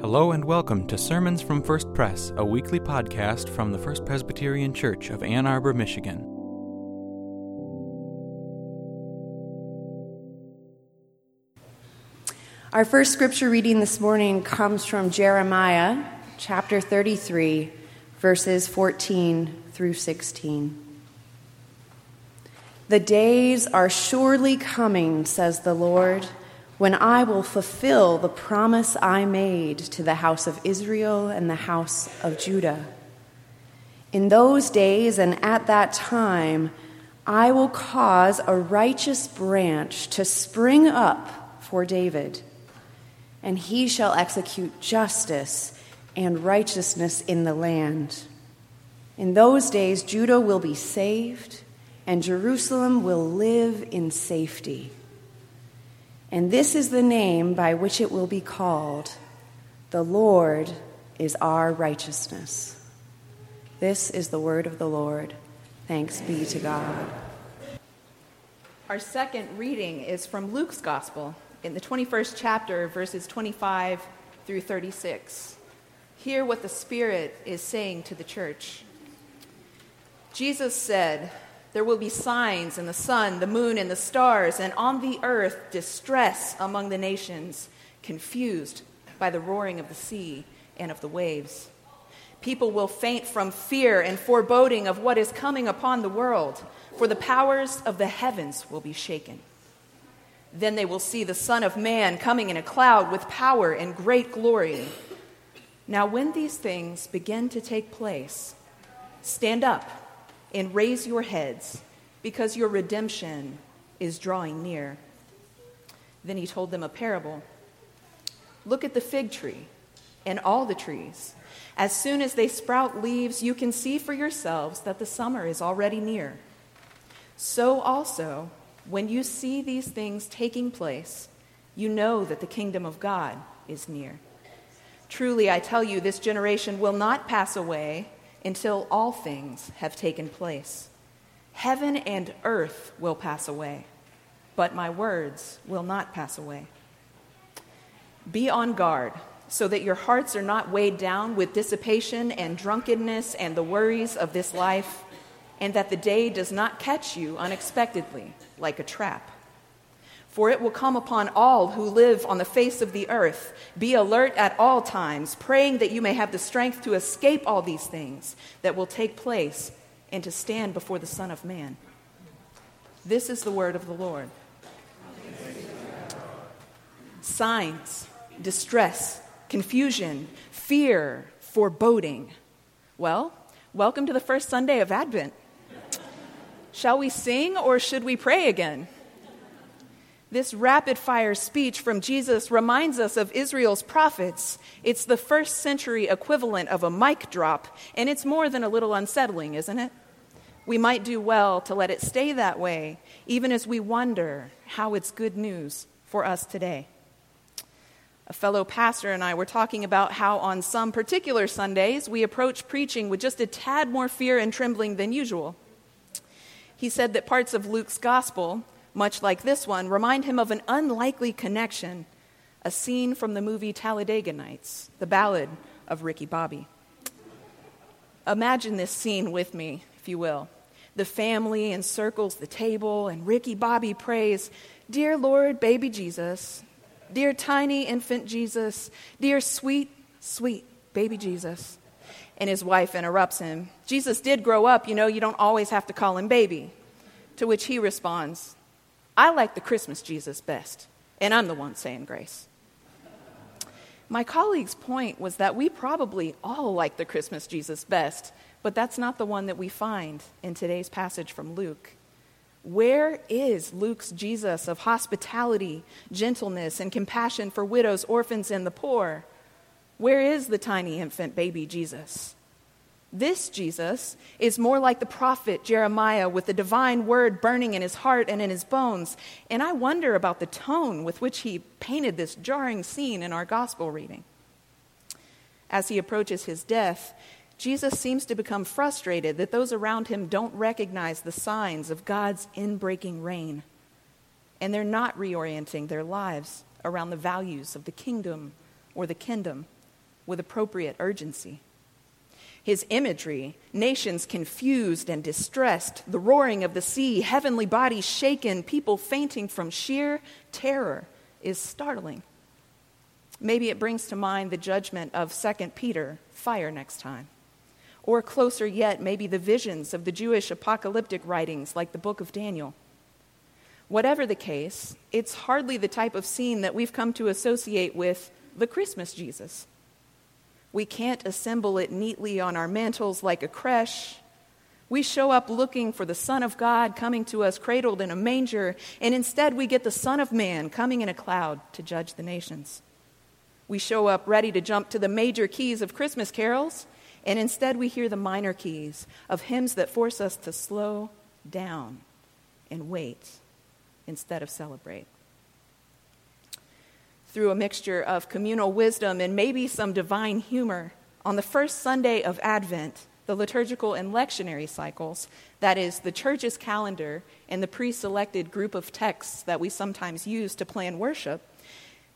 Hello and welcome to Sermons from First Pres, a weekly podcast from the First Presbyterian Church of Ann Arbor, Michigan. Our first scripture reading this morning comes from Jeremiah chapter 33, verses 14 through 16. The days are surely coming, says the Lord when I will fulfill the promise I made to the house of Israel and the house of Judah. In those days and at that time, I will cause a righteous branch to spring up for David, and he shall execute justice and righteousness in the land. In those days, Judah will be saved, and Jerusalem will live in safety. And this is the name by which it will be called The Lord is our righteousness. This is the word of the Lord. Thanks be to God. Our second reading is from Luke's Gospel in the 21st chapter, verses 25 through 36. Hear what the Spirit is saying to the church. Jesus said, there will be signs in the sun, the moon, and the stars, and on the earth distress among the nations, confused by the roaring of the sea and of the waves. People will faint from fear and foreboding of what is coming upon the world, for the powers of the heavens will be shaken. Then they will see the Son of Man coming in a cloud with power and great glory. Now, when these things begin to take place, stand up and raise your heads, because your redemption is drawing near. Then he told them a parable Look at the fig tree and all the trees. As soon as they sprout leaves, you can see for yourselves that the summer is already near. So also, when you see these things taking place, you know that the kingdom of God is near. Truly, I tell you, this generation will not pass away until all things have taken place. Heaven and earth will pass away, but my words will not pass away. Be on guard so that your hearts are not weighed down with dissipation and drunkenness and the worries of this life, and that the day does not catch you unexpectedly like a trap for it will come upon all who live on the face of the earth. Be alert at all times, praying that you may have the strength to escape all these things that will take place and to stand before the Son of Man. This is the word of the Lord. Signs, distress, confusion, fear, foreboding. Well, welcome to the first Sunday of Advent. Shall we sing or should we pray again? This rapid fire speech from Jesus reminds us of Israel's prophets. It's the first century equivalent of a mic drop, and it's more than a little unsettling, isn't it? We might do well to let it stay that way, even as we wonder how it's good news for us today. A fellow pastor and I were talking about how on some particular Sundays we approach preaching with just a tad more fear and trembling than usual. He said that parts of Luke's gospel, much like this one, remind him of an unlikely connection a scene from the movie Talladega Nights, the ballad of Ricky Bobby. Imagine this scene with me, if you will. The family encircles the table, and Ricky Bobby prays, Dear Lord, baby Jesus, dear tiny infant Jesus, dear sweet, sweet baby Jesus. And his wife interrupts him. Jesus did grow up, you know, you don't always have to call him baby. To which he responds, I like the Christmas Jesus best, and I'm the one saying grace. My colleague's point was that we probably all like the Christmas Jesus best, but that's not the one that we find in today's passage from Luke. Where is Luke's Jesus of hospitality, gentleness, and compassion for widows, orphans, and the poor? Where is the tiny infant baby Jesus? This Jesus is more like the prophet Jeremiah with the divine word burning in his heart and in his bones. And I wonder about the tone with which he painted this jarring scene in our gospel reading. As he approaches his death, Jesus seems to become frustrated that those around him don't recognize the signs of God's inbreaking reign. And they're not reorienting their lives around the values of the kingdom or the kingdom with appropriate urgency. His imagery, nations confused and distressed, the roaring of the sea, heavenly bodies shaken, people fainting from sheer terror, is startling. Maybe it brings to mind the judgment of 2 Peter, fire next time. Or closer yet, maybe the visions of the Jewish apocalyptic writings like the book of Daniel. Whatever the case, it's hardly the type of scene that we've come to associate with the Christmas Jesus. We can't assemble it neatly on our mantles like a creche. We show up looking for the Son of God coming to us cradled in a manger, and instead we get the Son of Man coming in a cloud to judge the nations. We show up ready to jump to the major keys of Christmas carols, and instead we hear the minor keys of hymns that force us to slow down and wait instead of celebrate through a mixture of communal wisdom and maybe some divine humor, on the first Sunday of Advent, the liturgical and lectionary cycles, that is, the church's calendar and the pre selected group of texts that we sometimes use to plan worship,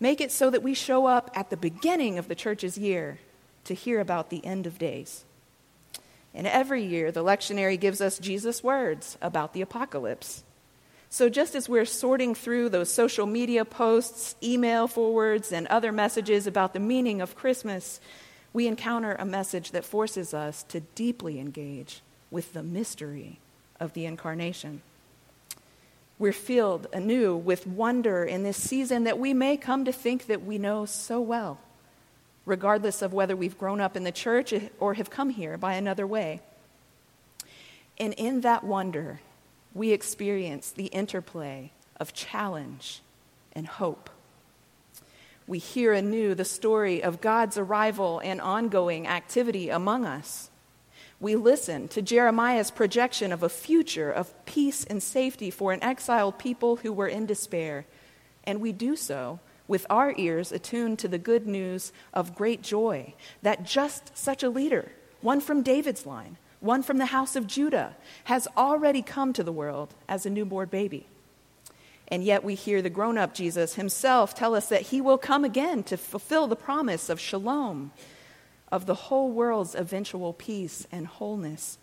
make it so that we show up at the beginning of the church's year to hear about the end of days. And every year, the lectionary gives us Jesus' words about the apocalypse. So, just as we're sorting through those social media posts, email forwards, and other messages about the meaning of Christmas, we encounter a message that forces us to deeply engage with the mystery of the incarnation. We're filled anew with wonder in this season that we may come to think that we know so well, regardless of whether we've grown up in the church or have come here by another way. And in that wonder, we experience the interplay of challenge and hope. We hear anew the story of God's arrival and ongoing activity among us. We listen to Jeremiah's projection of a future of peace and safety for an exiled people who were in despair, and we do so with our ears attuned to the good news of great joy that just such a leader, one from David's line, one from the house of Judah, has already come to the world as a newborn baby. And yet we hear the grown up Jesus himself tell us that he will come again to fulfill the promise of shalom, of the whole world's eventual peace and wholeness,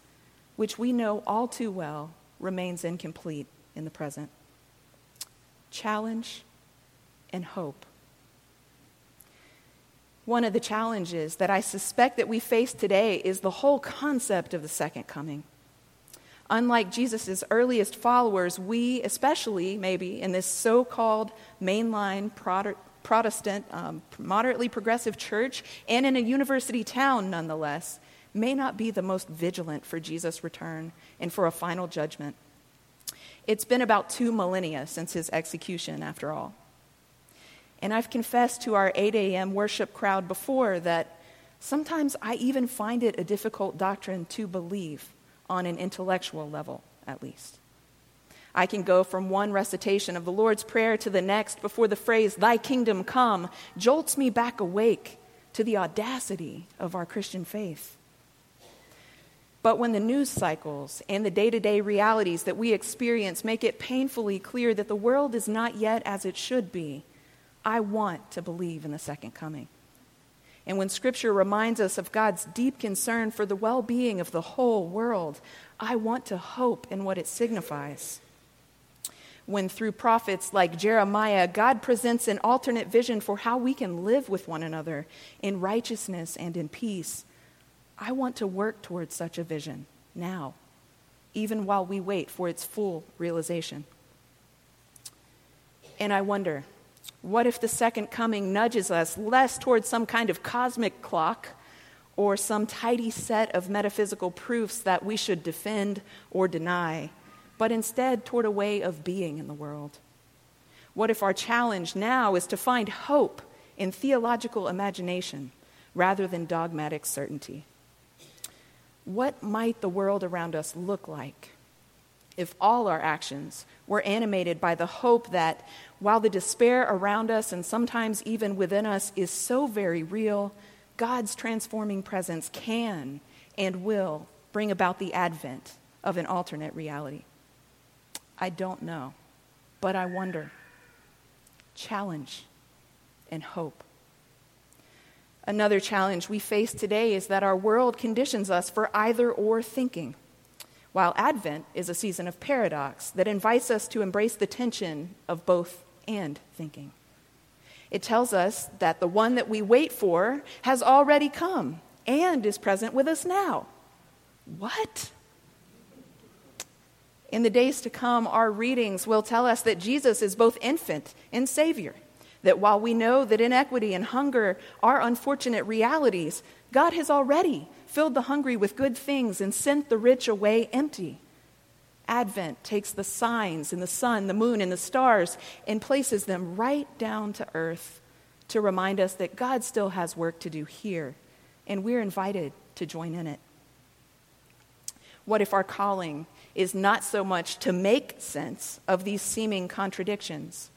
which we know all too well remains incomplete in the present. Challenge and hope one of the challenges that I suspect that we face today is the whole concept of the second coming. Unlike Jesus' earliest followers, we, especially maybe in this so called mainline Protestant, um, moderately progressive church, and in a university town nonetheless, may not be the most vigilant for Jesus' return and for a final judgment. It's been about two millennia since his execution, after all. And I've confessed to our 8 a.m. worship crowd before that sometimes I even find it a difficult doctrine to believe on an intellectual level, at least. I can go from one recitation of the Lord's Prayer to the next before the phrase, Thy kingdom come, jolts me back awake to the audacity of our Christian faith. But when the news cycles and the day to day realities that we experience make it painfully clear that the world is not yet as it should be, I want to believe in the second coming. And when Scripture reminds us of God's deep concern for the well being of the whole world, I want to hope in what it signifies. When through prophets like Jeremiah, God presents an alternate vision for how we can live with one another in righteousness and in peace, I want to work towards such a vision now, even while we wait for its full realization. And I wonder, what if the second coming nudges us less towards some kind of cosmic clock or some tidy set of metaphysical proofs that we should defend or deny, but instead toward a way of being in the world? What if our challenge now is to find hope in theological imagination rather than dogmatic certainty? What might the world around us look like if all our actions were animated by the hope that while the despair around us and sometimes even within us is so very real, God's transforming presence can and will bring about the advent of an alternate reality. I don't know, but I wonder. Challenge and hope. Another challenge we face today is that our world conditions us for either or thinking, while Advent is a season of paradox that invites us to embrace the tension of both and thinking. It tells us that the one that we wait for has already come and is present with us now. What? In the days to come, our readings will tell us that Jesus is both infant and Savior. That while we know that inequity and hunger are unfortunate realities, God has already filled the hungry with good things and sent the rich away empty. Advent takes the signs in the sun, the moon, and the stars and places them right down to earth to remind us that God still has work to do here, and we're invited to join in it. What if our calling is not so much to make sense of these seeming contradictions,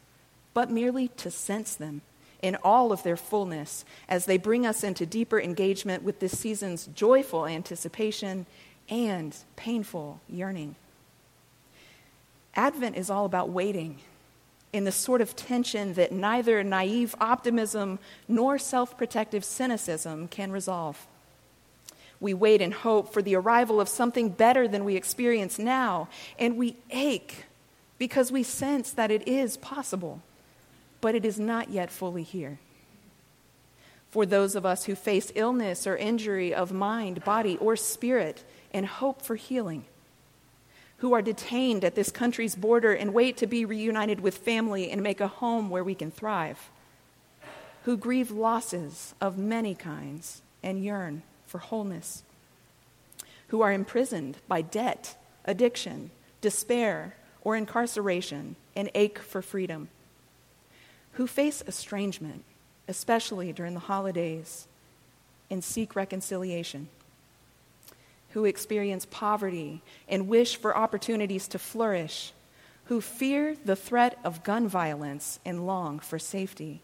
but merely to sense them in all of their fullness as they bring us into deeper engagement with this season's joyful anticipation and painful yearning? Advent is all about waiting in the sort of tension that neither naive optimism nor self protective cynicism can resolve. We wait and hope for the arrival of something better than we experience now, and we ache because we sense that it is possible, but it is not yet fully here. For those of us who face illness or injury of mind, body, or spirit and hope for healing, who are detained at this country's border and wait to be reunited with family and make a home where we can thrive, who grieve losses of many kinds and yearn for wholeness, who are imprisoned by debt, addiction, despair, or incarceration and ache for freedom, who face estrangement, especially during the holidays, and seek reconciliation, who experience poverty and wish for opportunities to flourish, who fear the threat of gun violence and long for safety,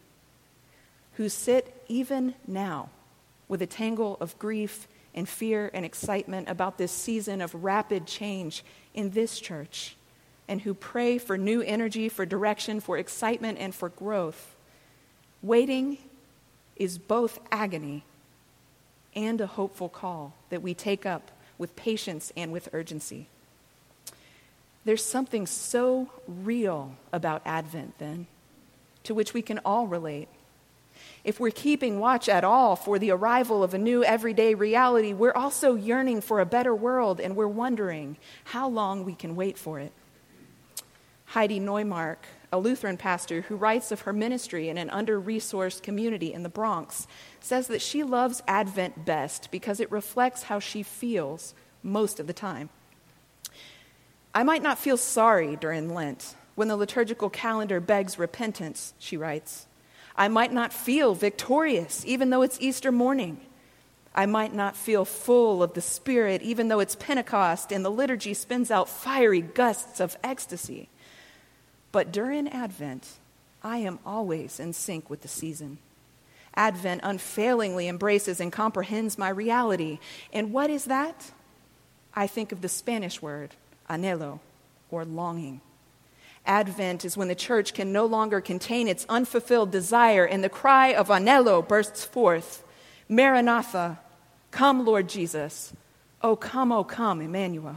who sit even now with a tangle of grief and fear and excitement about this season of rapid change in this church, and who pray for new energy, for direction, for excitement, and for growth. Waiting is both agony and a hopeful call that we take up with patience and with urgency. There's something so real about Advent, then, to which we can all relate. If we're keeping watch at all for the arrival of a new everyday reality, we're also yearning for a better world and we're wondering how long we can wait for it. Heidi Neumark, a Lutheran pastor who writes of her ministry in an under resourced community in the Bronx, says that she loves Advent best because it reflects how she feels most of the time. I might not feel sorry during Lent when the liturgical calendar begs repentance, she writes. I might not feel victorious, even though it's Easter morning. I might not feel full of the Spirit, even though it's Pentecost and the liturgy spins out fiery gusts of ecstasy. But during Advent, I am always in sync with the season. Advent unfailingly embraces and comprehends my reality. And what is that? I think of the Spanish word, anhelo, or longing. Advent is when the church can no longer contain its unfulfilled desire, and the cry of anhelo bursts forth Maranatha, come, Lord Jesus. Oh, come, oh, come, Emmanuel.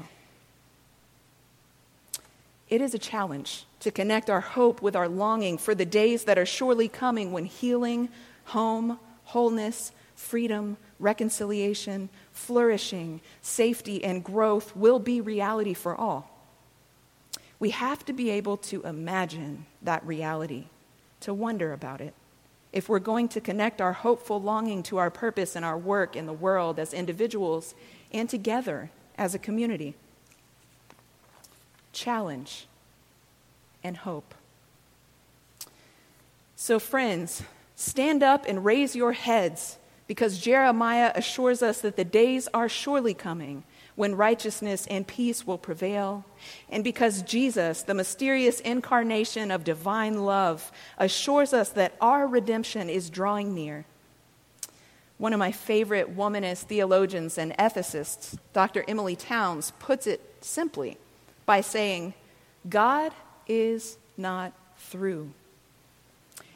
It is a challenge to connect our hope with our longing for the days that are surely coming when healing, home, wholeness, freedom, reconciliation, flourishing, safety, and growth will be reality for all. We have to be able to imagine that reality, to wonder about it. If we're going to connect our hopeful longing to our purpose and our work in the world as individuals and together as a community. Challenge and hope. So, friends, stand up and raise your heads because Jeremiah assures us that the days are surely coming when righteousness and peace will prevail, and because Jesus, the mysterious incarnation of divine love, assures us that our redemption is drawing near. One of my favorite womanist theologians and ethicists, Dr. Emilie Townes, puts it simply by saying, God is not through.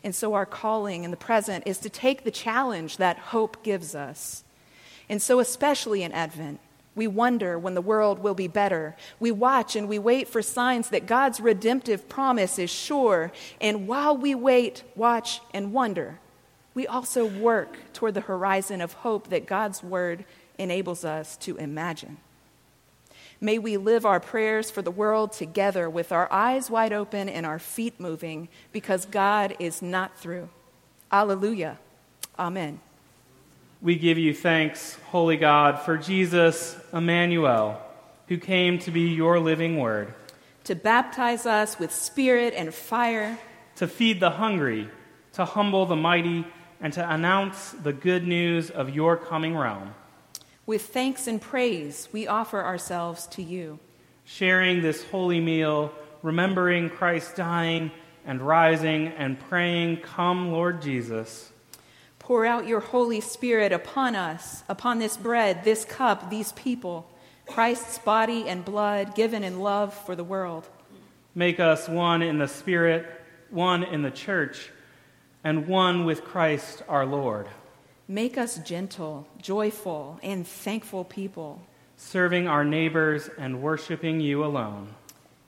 And so, our calling in the present is to take the challenge that hope gives us. And so, especially in Advent, we wonder when the world will be better. We watch and we wait for signs that God's redemptive promise is sure. And while we wait, watch, and wonder, we also work toward the horizon of hope that God's word enables us to imagine. May we live our prayers for the world together with our eyes wide open and our feet moving because God is not through. Alleluia. Amen. We give you thanks, Holy God, for Jesus, Emmanuel, who came to be your living word, to baptize us with spirit and fire, to feed the hungry, to humble the mighty, and to announce the good news of your coming realm. With thanks and praise, we offer ourselves to you. Sharing this holy meal, remembering Christ dying and rising, and praying, Come, Lord Jesus. Pour out your Holy Spirit upon us, upon this bread, this cup, these people, Christ's body and blood given in love for the world. Make us one in the Spirit, one in the church, and one with Christ our Lord. Make us gentle, joyful, and thankful people, serving our neighbors and worshiping you alone.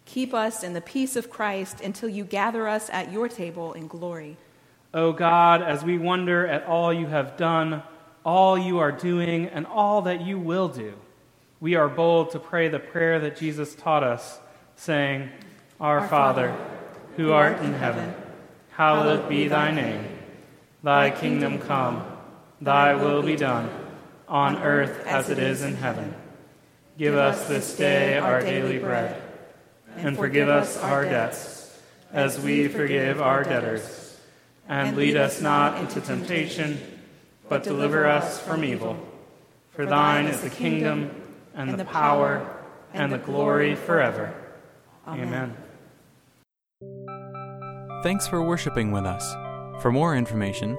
Keep us in the peace of Christ until you gather us at your table in glory. O God, as we wonder at all you have done, all you are doing, and all that you will do, we are bold to pray the prayer that Jesus taught us, saying, Our, Our Father, who art in heaven, hallowed be thy name. Thy kingdom come, thy will be done, on earth as it is in heaven. Give us this day our daily bread, and forgive us our debts, as we forgive our debtors and lead us not into temptation, but deliver us from evil. For thine is the kingdom, and the power, and the glory forever. Amen. Thanks for worshiping with us. For more information,